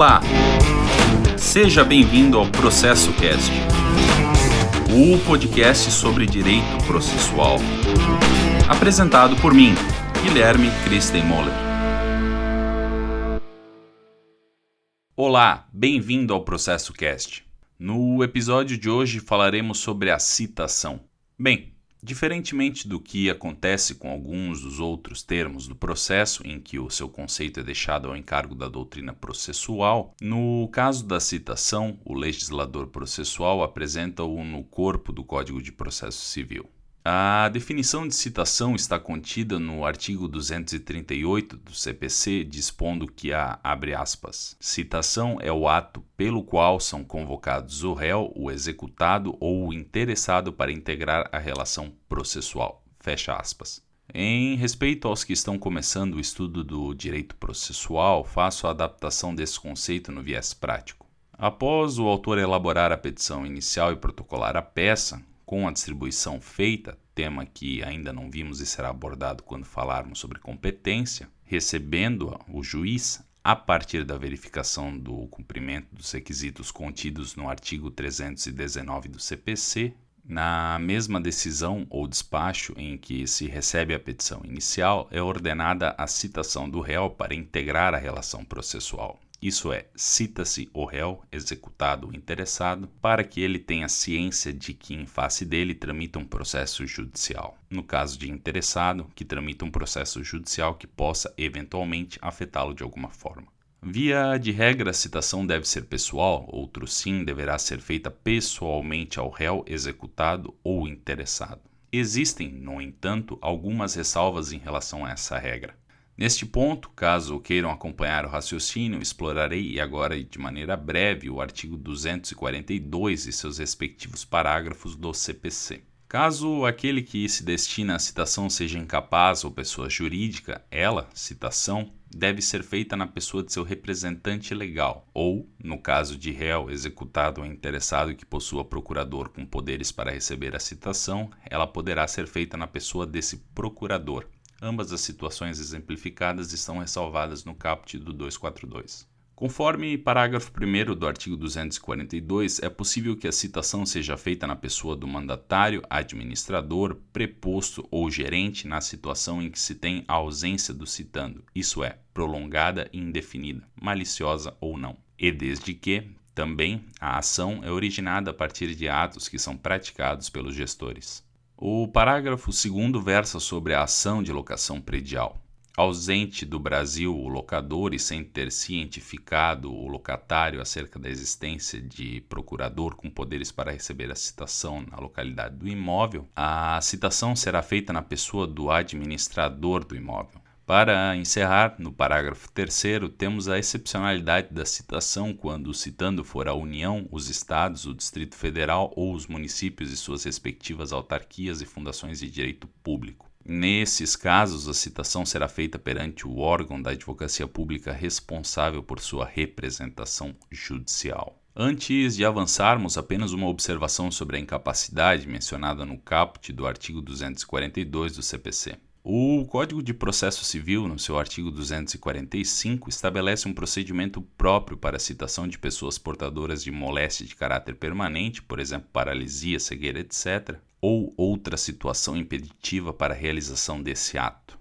Olá! Seja bem-vindo ao Processo Cast, o podcast sobre direito processual. Apresentado por mim, Guilherme Christenmoller. Olá, bem-vindo ao Processo Cast. No episódio de hoje falaremos sobre a citação. Bem, Diferentemente do que acontece com alguns dos outros termos do processo, em que o seu conceito é deixado ao encargo da doutrina processual, no caso da citação, o legislador processual apresenta-o no corpo do Código de Processo Civil. A definição de citação está contida no artigo 238 do CPC, dispondo que a, aspas, citação é o ato pelo qual são convocados o réu, o executado ou o interessado para integrar a relação processual, fecha aspas. Em respeito aos que estão começando o estudo do direito processual, faço a adaptação desse conceito no viés prático. Após o autor elaborar a petição inicial e protocolar a peça, com a distribuição feita, tema que ainda não vimos e será abordado quando falarmos sobre competência, recebendo o juiz a partir da verificação do cumprimento dos requisitos contidos no artigo 319 do CPC, na mesma decisão ou despacho em que se recebe a petição inicial, é ordenada a citação do réu para integrar a relação processual. Isso é, cita-se o réu, executado ou interessado, para que ele tenha ciência de que em face dele tramita um processo judicial. No caso de interessado, que tramita um processo judicial que possa eventualmente afetá-lo de alguma forma. Via de regra, a citação deve ser pessoal, outro sim deverá ser feita pessoalmente ao réu, executado ou interessado. Existem, no entanto, algumas ressalvas em relação a essa regra. Neste ponto, caso queiram acompanhar o raciocínio, explorarei agora de maneira breve o artigo 242 e seus respectivos parágrafos do CPC. Caso aquele que se destina à citação seja incapaz ou pessoa jurídica, ela, citação, deve ser feita na pessoa de seu representante legal, ou, no caso de réu, executado ou interessado que possua procurador com poderes para receber a citação, ela poderá ser feita na pessoa desse procurador, Ambas as situações exemplificadas estão ressalvadas no caput do 242. Conforme parágrafo 1 do artigo 242, é possível que a citação seja feita na pessoa do mandatário, administrador, preposto ou gerente na situação em que se tem a ausência do citando, isso é, prolongada e indefinida, maliciosa ou não. E desde que, também, a ação é originada a partir de atos que são praticados pelos gestores. O parágrafo 2 versa sobre a ação de locação predial. Ausente do Brasil o locador e sem ter cientificado o locatário acerca da existência de procurador com poderes para receber a citação na localidade do imóvel, a citação será feita na pessoa do administrador do imóvel. Para encerrar, no parágrafo 3, temos a excepcionalidade da citação quando citando for a União, os Estados, o Distrito Federal ou os municípios e suas respectivas autarquias e fundações de direito público. Nesses casos, a citação será feita perante o órgão da advocacia pública responsável por sua representação judicial. Antes de avançarmos, apenas uma observação sobre a incapacidade mencionada no caput do artigo 242 do CPC. O Código de Processo Civil, no seu artigo 245, estabelece um procedimento próprio para a citação de pessoas portadoras de moléstia de caráter permanente, por exemplo, paralisia, cegueira, etc., ou outra situação impeditiva para a realização desse ato.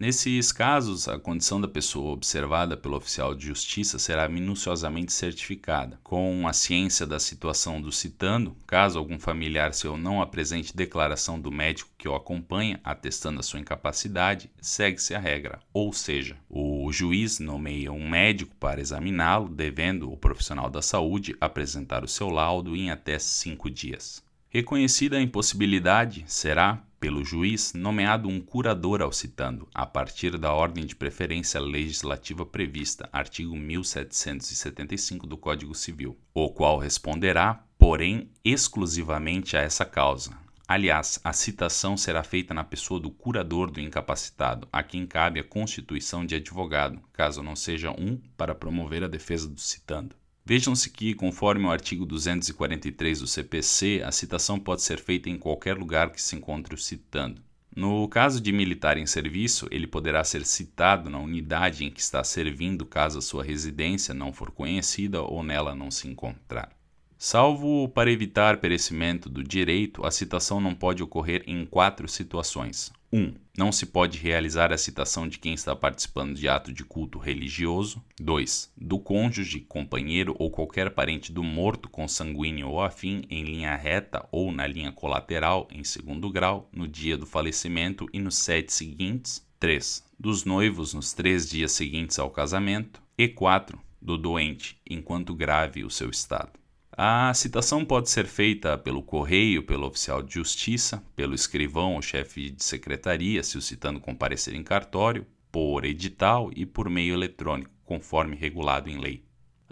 Nesses casos, a condição da pessoa observada pelo oficial de justiça será minuciosamente certificada, com a ciência da situação do citando, caso algum familiar seu não apresente declaração do médico que o acompanha, atestando a sua incapacidade, segue-se a regra, ou seja, o juiz nomeia um médico para examiná-lo, devendo o profissional da saúde apresentar o seu laudo em até cinco dias. Reconhecida a impossibilidade, será, pelo juiz, nomeado um curador ao citando, a partir da ordem de preferência legislativa prevista, artigo 1775 do Código Civil, o qual responderá, porém, exclusivamente a essa causa. Aliás, a citação será feita na pessoa do curador do incapacitado, a quem cabe a constituição de advogado, caso não seja um, para promover a defesa do citando. Vejam-se que, conforme o artigo 243 do CPC, a citação pode ser feita em qualquer lugar que se encontre o citando. No caso de militar em serviço, ele poderá ser citado na unidade em que está servindo caso a sua residência não for conhecida ou nela não se encontrar. Salvo para evitar perecimento do direito, a citação não pode ocorrer em quatro situações. 1. Um, não se pode realizar a citação de quem está participando de ato de culto religioso. 2. Do cônjuge, companheiro ou qualquer parente do morto consanguíneo ou afim em linha reta ou na linha colateral em segundo grau no dia do falecimento e nos sete seguintes. 3. Dos noivos nos três dias seguintes ao casamento. E 4. Do doente, enquanto grave o seu estado. A citação pode ser feita pelo correio, pelo oficial de justiça, pelo escrivão ou chefe de secretaria, se o citando comparecer em cartório, por edital e por meio eletrônico, conforme regulado em lei.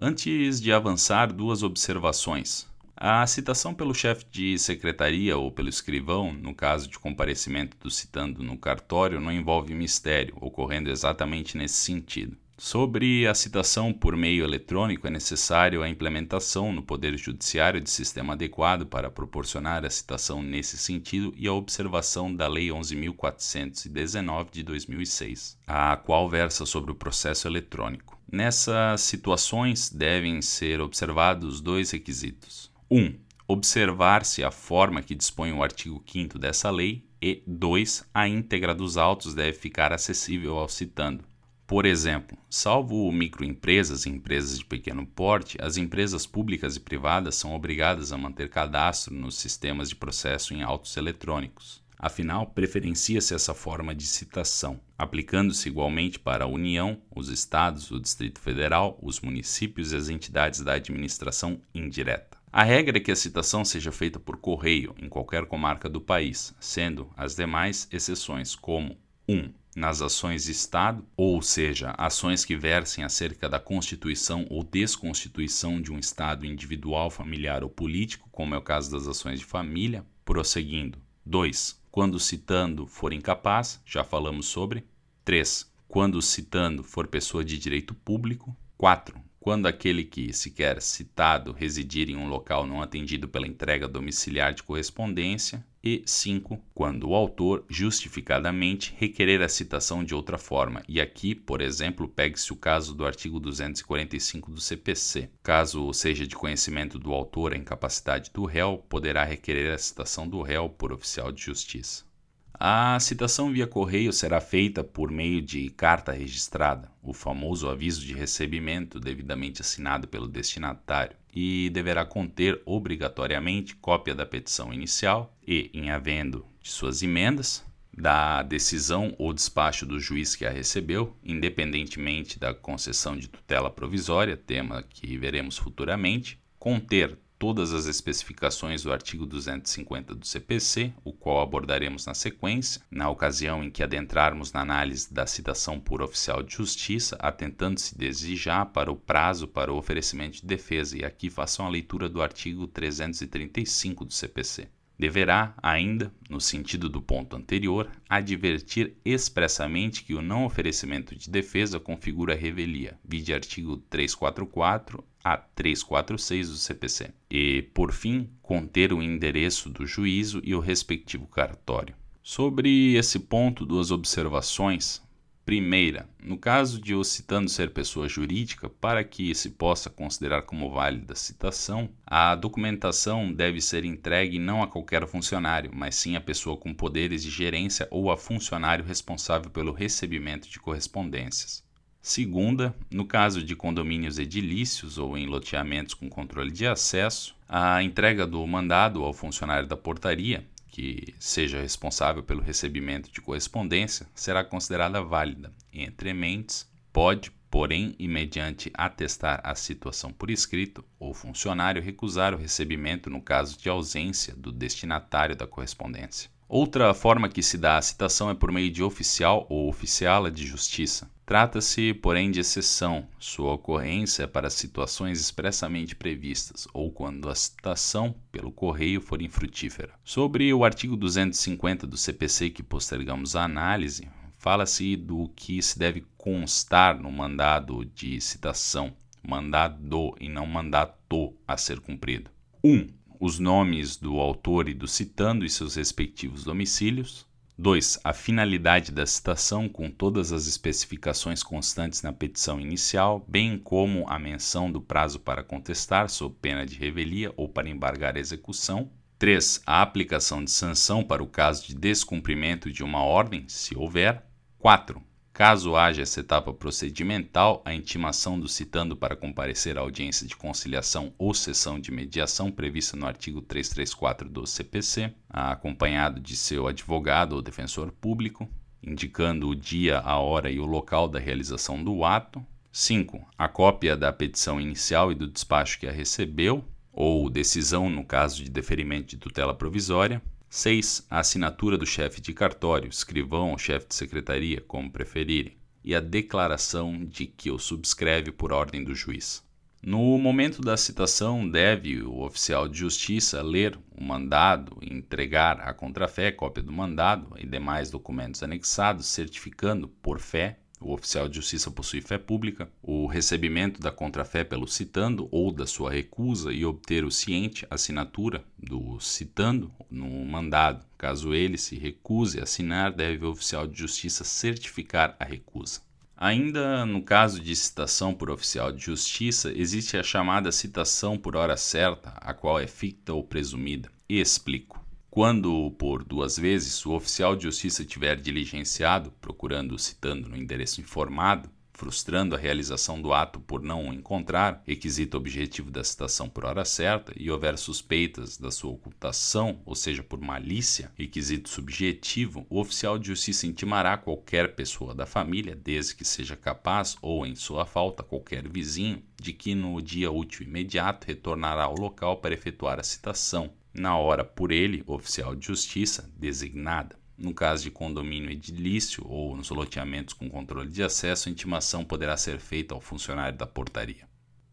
Antes de avançar, duas observações. A citação pelo chefe de secretaria ou pelo escrivão, no caso de comparecimento do citando no cartório, não envolve mistério, ocorrendo exatamente nesse sentido. Sobre a citação por meio eletrônico, é necessário a implementação no Poder Judiciário de sistema adequado para proporcionar a citação nesse sentido e a observação da Lei 11.419 de 2006, a qual versa sobre o processo eletrônico. Nessas situações devem ser observados dois requisitos: 1. Um, observar-se a forma que dispõe o artigo 5 dessa lei, e 2. A íntegra dos autos deve ficar acessível ao citando. Por exemplo, salvo microempresas e empresas de pequeno porte, as empresas públicas e privadas são obrigadas a manter cadastro nos sistemas de processo em autos eletrônicos. Afinal, preferencia-se essa forma de citação, aplicando-se igualmente para a União, os estados, o Distrito Federal, os municípios e as entidades da administração indireta. A regra é que a citação seja feita por correio em qualquer comarca do país, sendo as demais exceções como 1. Um, nas ações de Estado, ou seja, ações que versem acerca da constituição ou desconstituição de um Estado individual, familiar ou político, como é o caso das ações de família, prosseguindo. 2. Quando citando for incapaz, já falamos sobre. 3. Quando citando for pessoa de direito público. 4 quando aquele que se quer citado residir em um local não atendido pela entrega domiciliar de correspondência, e 5. Quando o autor justificadamente requerer a citação de outra forma. E aqui, por exemplo, pegue-se o caso do artigo 245 do CPC. Caso seja de conhecimento do autor a incapacidade do réu, poderá requerer a citação do réu por oficial de justiça. A citação via correio será feita por meio de carta registrada, o famoso aviso de recebimento devidamente assinado pelo destinatário, e deverá conter obrigatoriamente cópia da petição inicial e, em havendo de suas emendas, da decisão ou despacho do juiz que a recebeu, independentemente da concessão de tutela provisória, tema que veremos futuramente, conter todas as especificações do artigo 250 do CPC, o qual abordaremos na sequência, na ocasião em que adentrarmos na análise da citação por oficial de justiça, atentando-se desde já para o prazo para o oferecimento de defesa, e aqui façam a leitura do artigo 335 do CPC. Deverá, ainda, no sentido do ponto anterior, advertir expressamente que o não oferecimento de defesa configura revelia, vide artigo 344 a 346 do CPC, e, por fim, conter o endereço do juízo e o respectivo cartório. Sobre esse ponto, duas observações. Primeira, no caso de o citando ser pessoa jurídica, para que se possa considerar como válida a citação, a documentação deve ser entregue não a qualquer funcionário, mas sim a pessoa com poderes de gerência ou a funcionário responsável pelo recebimento de correspondências. Segunda, no caso de condomínios edilícios ou em loteamentos com controle de acesso, a entrega do mandado ao funcionário da portaria que seja responsável pelo recebimento de correspondência será considerada válida. Entre mentes, pode, porém, e mediante atestar a situação por escrito, o funcionário recusar o recebimento no caso de ausência do destinatário da correspondência. Outra forma que se dá a citação é por meio de oficial ou oficiala de justiça. Trata-se, porém, de exceção. Sua ocorrência é para situações expressamente previstas ou quando a citação pelo correio for infrutífera. Sobre o artigo 250 do CPC que postergamos a análise, fala-se do que se deve constar no mandado de citação, mandado e não mandato a ser cumprido. 1. Um, os nomes do autor e do citando e seus respectivos domicílios. 2. A finalidade da citação, com todas as especificações constantes na petição inicial, bem como a menção do prazo para contestar, sob pena de revelia ou para embargar a execução. 3. A aplicação de sanção para o caso de descumprimento de uma ordem, se houver. 4. Caso haja essa etapa procedimental, a intimação do citando para comparecer à audiência de conciliação ou sessão de mediação prevista no artigo 334 do CPC, acompanhado de seu advogado ou defensor público, indicando o dia, a hora e o local da realização do ato. 5. A cópia da petição inicial e do despacho que a recebeu, ou decisão no caso de deferimento de tutela provisória. 6. A assinatura do chefe de cartório, escrivão ou chefe de secretaria, como preferirem, e a declaração de que o subscreve por ordem do juiz. No momento da citação, deve o oficial de justiça ler o mandado e entregar a contrafé, cópia do mandado e demais documentos anexados, certificando, por fé, o oficial de justiça possui fé pública, o recebimento da contrafé pelo citando ou da sua recusa e obter o ciente assinatura do citando no mandado. Caso ele se recuse a assinar, deve o oficial de justiça certificar a recusa. Ainda no caso de citação por oficial de justiça, existe a chamada citação por hora certa, a qual é ficta ou presumida. E explico. Quando, por duas vezes, o oficial de justiça tiver diligenciado, procurando citando no endereço informado, frustrando a realização do ato por não o encontrar, requisito objetivo da citação por hora certa, e houver suspeitas da sua ocultação, ou seja, por malícia, requisito subjetivo, o oficial de justiça intimará qualquer pessoa da família, desde que seja capaz, ou em sua falta, qualquer vizinho, de que no dia útil imediato retornará ao local para efetuar a citação, na hora por ele, oficial de justiça, designada. No caso de condomínio edilício ou nos loteamentos com controle de acesso, a intimação poderá ser feita ao funcionário da portaria.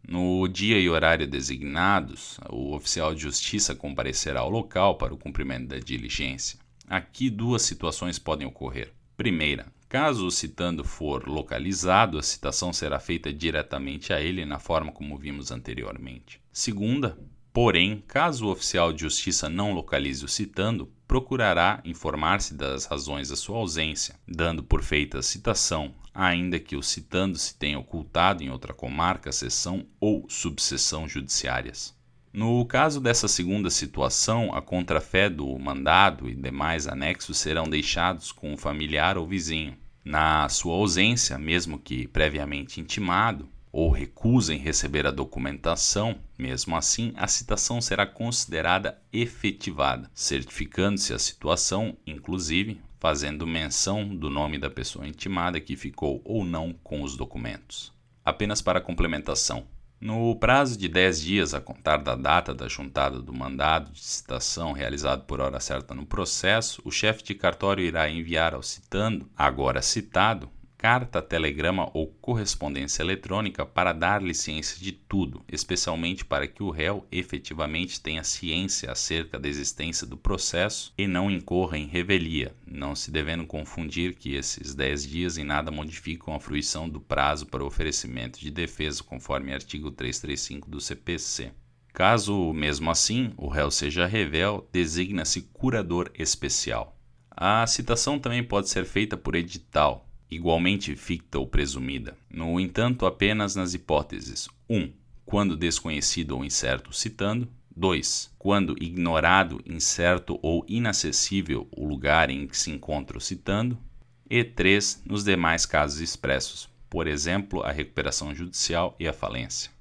No dia e horário designados, o oficial de justiça comparecerá ao local para o cumprimento da diligência. Aqui duas situações podem ocorrer. Primeira, caso o citando for localizado, a citação será feita diretamente a ele na forma como vimos anteriormente. Segunda, Porém, caso o oficial de justiça não localize o citando, procurará informar-se das razões da sua ausência, dando por feita a citação, ainda que o citando se tenha ocultado em outra comarca, seção ou subseção judiciárias. No caso dessa segunda situação, a contrafé do mandado e demais anexos serão deixados com o familiar ou vizinho. Na sua ausência, mesmo que previamente intimado, ou recusa em receber a documentação, mesmo assim, a citação será considerada efetivada, certificando-se a situação, inclusive fazendo menção do nome da pessoa intimada que ficou ou não com os documentos. Apenas para complementação. No prazo de 10 dias a contar da data da juntada do mandado de citação realizado por hora certa no processo, o chefe de cartório irá enviar ao citando, agora citado, carta, telegrama ou correspondência eletrônica para dar-lhe ciência de tudo, especialmente para que o réu efetivamente tenha ciência acerca da existência do processo e não incorra em revelia, não se devendo confundir que esses 10 dias em nada modificam a fruição do prazo para oferecimento de defesa, conforme artigo 335 do CPC. Caso, mesmo assim, o réu seja revel, designa-se curador especial. A citação também pode ser feita por edital, igualmente ficta ou presumida. No entanto, apenas nas hipóteses 1. Um, quando desconhecido ou incerto citando. 2. Quando ignorado, incerto ou inacessível o lugar em que se encontra citando. E 3. Nos demais casos expressos, por exemplo, a recuperação judicial e a falência.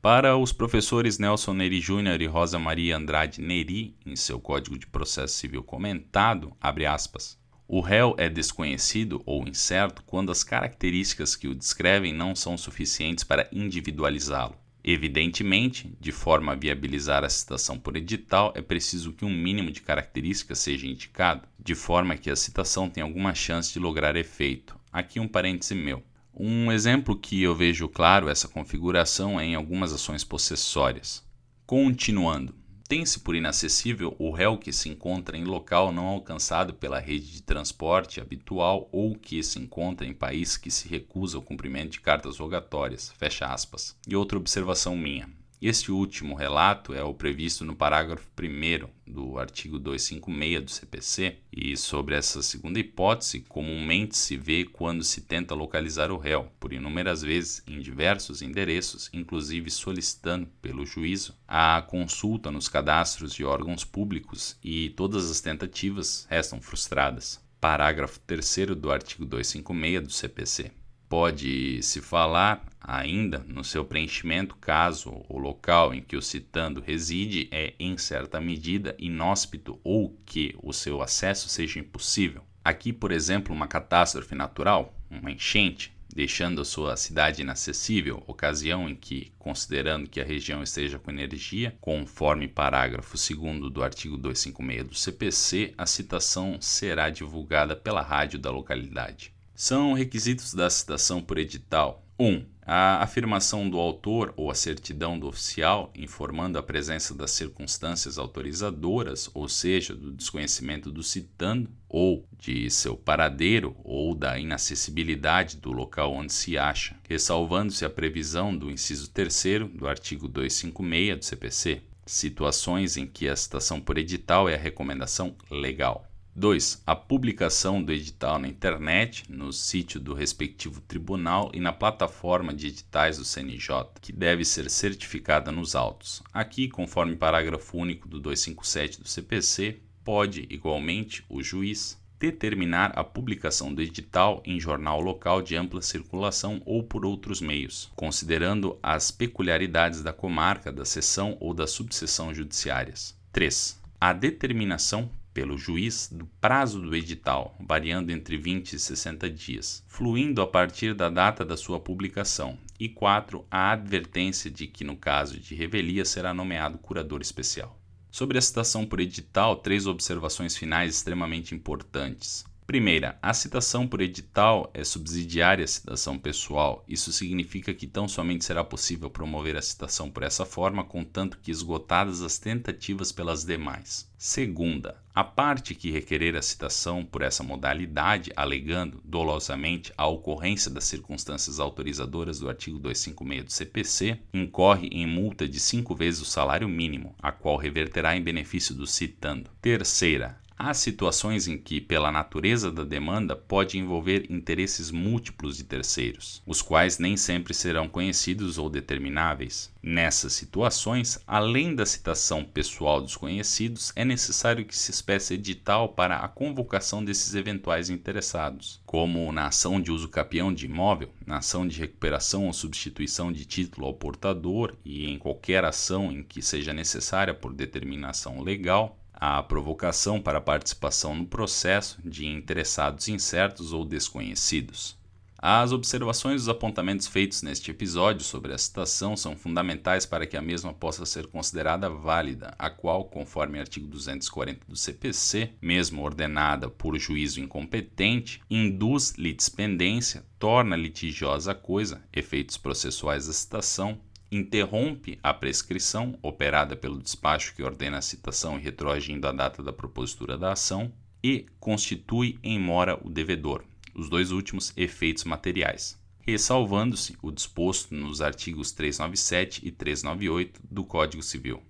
Para os professores Nelson Neri Júnior e Rosa Maria Andrade Neri, em seu Código de Processo Civil comentado, abre aspas, o réu é desconhecido ou incerto quando as características que o descrevem não são suficientes para individualizá-lo. Evidentemente, de forma a viabilizar a citação por edital, é preciso que um mínimo de características seja indicado, de forma que a citação tenha alguma chance de lograr efeito. Aqui um parêntese meu. Um exemplo que eu vejo claro essa configuração é em algumas ações possessórias. Continuando, tem-se por inacessível o réu que se encontra em local não alcançado pela rede de transporte habitual ou que se encontra em país que se recusa ao cumprimento de cartas rogatórias. Fecha aspas. E outra observação minha. Este último relato é o previsto no parágrafo 1 do artigo 256 do CPC, e sobre essa segunda hipótese, comumente se vê quando se tenta localizar o réu, por inúmeras vezes em diversos endereços, inclusive solicitando pelo juízo a consulta nos cadastros de órgãos públicos, e todas as tentativas restam frustradas. Parágrafo 3 do artigo 256 do CPC. Pode-se falar ainda no seu preenchimento caso o local em que o citando reside é, em certa medida, inóspito ou que o seu acesso seja impossível. Aqui, por exemplo, uma catástrofe natural, uma enchente, deixando a sua cidade inacessível, ocasião em que, considerando que a região esteja com energia, conforme parágrafo 2 do artigo 256 do CPC, a citação será divulgada pela rádio da localidade. São requisitos da citação por edital: 1. Um, a afirmação do autor ou a certidão do oficial informando a presença das circunstâncias autorizadoras, ou seja, do desconhecimento do citando, ou de seu paradeiro ou da inacessibilidade do local onde se acha, ressalvando-se a previsão do inciso 3 do artigo 256 do CPC, situações em que a citação por edital é a recomendação legal. 2. A publicação do edital na internet, no sítio do respectivo tribunal e na plataforma de editais do CNJ, que deve ser certificada nos autos. Aqui, conforme parágrafo único do 257 do CPC, pode, igualmente, o juiz determinar a publicação do edital em jornal local de ampla circulação ou por outros meios, considerando as peculiaridades da comarca, da seção ou da subseção judiciárias. 3. A determinação pelo juiz do prazo do edital, variando entre 20 e 60 dias, fluindo a partir da data da sua publicação. E 4. A advertência de que, no caso de revelia, será nomeado curador especial. Sobre a citação por edital, três observações finais extremamente importantes. Primeira, a citação por edital é subsidiária à citação pessoal. Isso significa que tão somente será possível promover a citação por essa forma, contanto que esgotadas as tentativas pelas demais. Segunda, a parte que requerer a citação por essa modalidade, alegando dolosamente a ocorrência das circunstâncias autorizadoras do artigo 256 do CPC, incorre em multa de cinco vezes o salário mínimo, a qual reverterá em benefício do citando. Terceira, Há situações em que, pela natureza da demanda, pode envolver interesses múltiplos de terceiros, os quais nem sempre serão conhecidos ou determináveis. Nessas situações, além da citação pessoal dos conhecidos, é necessário que se espécie edital para a convocação desses eventuais interessados, como na ação de uso capião de imóvel, na ação de recuperação ou substituição de título ao portador e em qualquer ação em que seja necessária por determinação legal, a provocação para participação no processo de interessados incertos ou desconhecidos. As observações e os apontamentos feitos neste episódio sobre a citação são fundamentais para que a mesma possa ser considerada válida, a qual, conforme artigo 240 do CPC, mesmo ordenada por juízo incompetente, induz litispendência, torna litigiosa a coisa, efeitos processuais da citação, interrompe a prescrição operada pelo despacho que ordena a citação e retroagindo a data da propositura da ação e constitui em mora o devedor, os dois últimos efeitos materiais, ressalvando-se o disposto nos artigos 397 e 398 do Código Civil.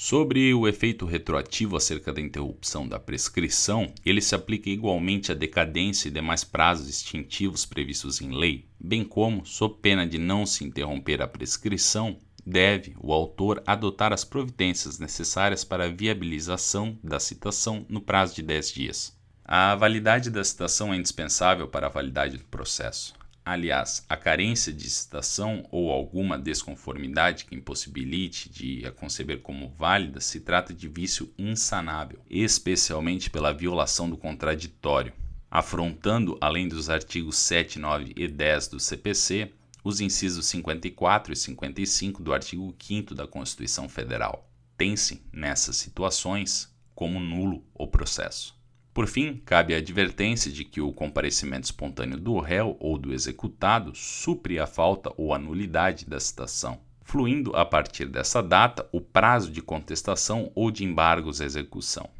Sobre o efeito retroativo acerca da interrupção da prescrição, ele se aplica igualmente à decadência e demais prazos extintivos previstos em lei, bem como, sob pena de não se interromper a prescrição, deve o autor adotar as providências necessárias para a viabilização da citação no prazo de 10 dias. A validade da citação é indispensável para a validade do processo. Aliás, a carência de citação ou alguma desconformidade que impossibilite de a conceber como válida se trata de vício insanável, especialmente pela violação do contraditório, afrontando, além dos artigos 7, 9 e 10 do CPC, os incisos 54 e 55 do artigo 5 da Constituição Federal. Tem-se, nessas situações, como nulo o processo. Por fim, cabe a advertência de que o comparecimento espontâneo do réu ou do executado supre a falta ou a nulidade da citação, fluindo a partir dessa data o prazo de contestação ou de embargos à execução.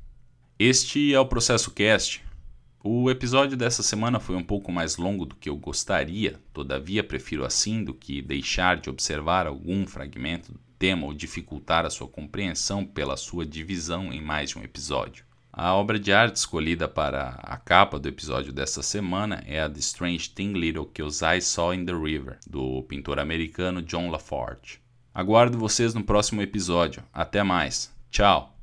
Este é o processo cast. O episódio dessa semana foi um pouco mais longo do que eu gostaria, todavia prefiro assim do que deixar de observar algum fragmento do tema ou dificultar a sua compreensão pela sua divisão em mais de um episódio. A obra de arte escolhida para a capa do episódio desta semana é a The Strange Thing Little que os I Saw in the River, do pintor americano John LaForge. Aguardo vocês no próximo episódio. Até mais. Tchau!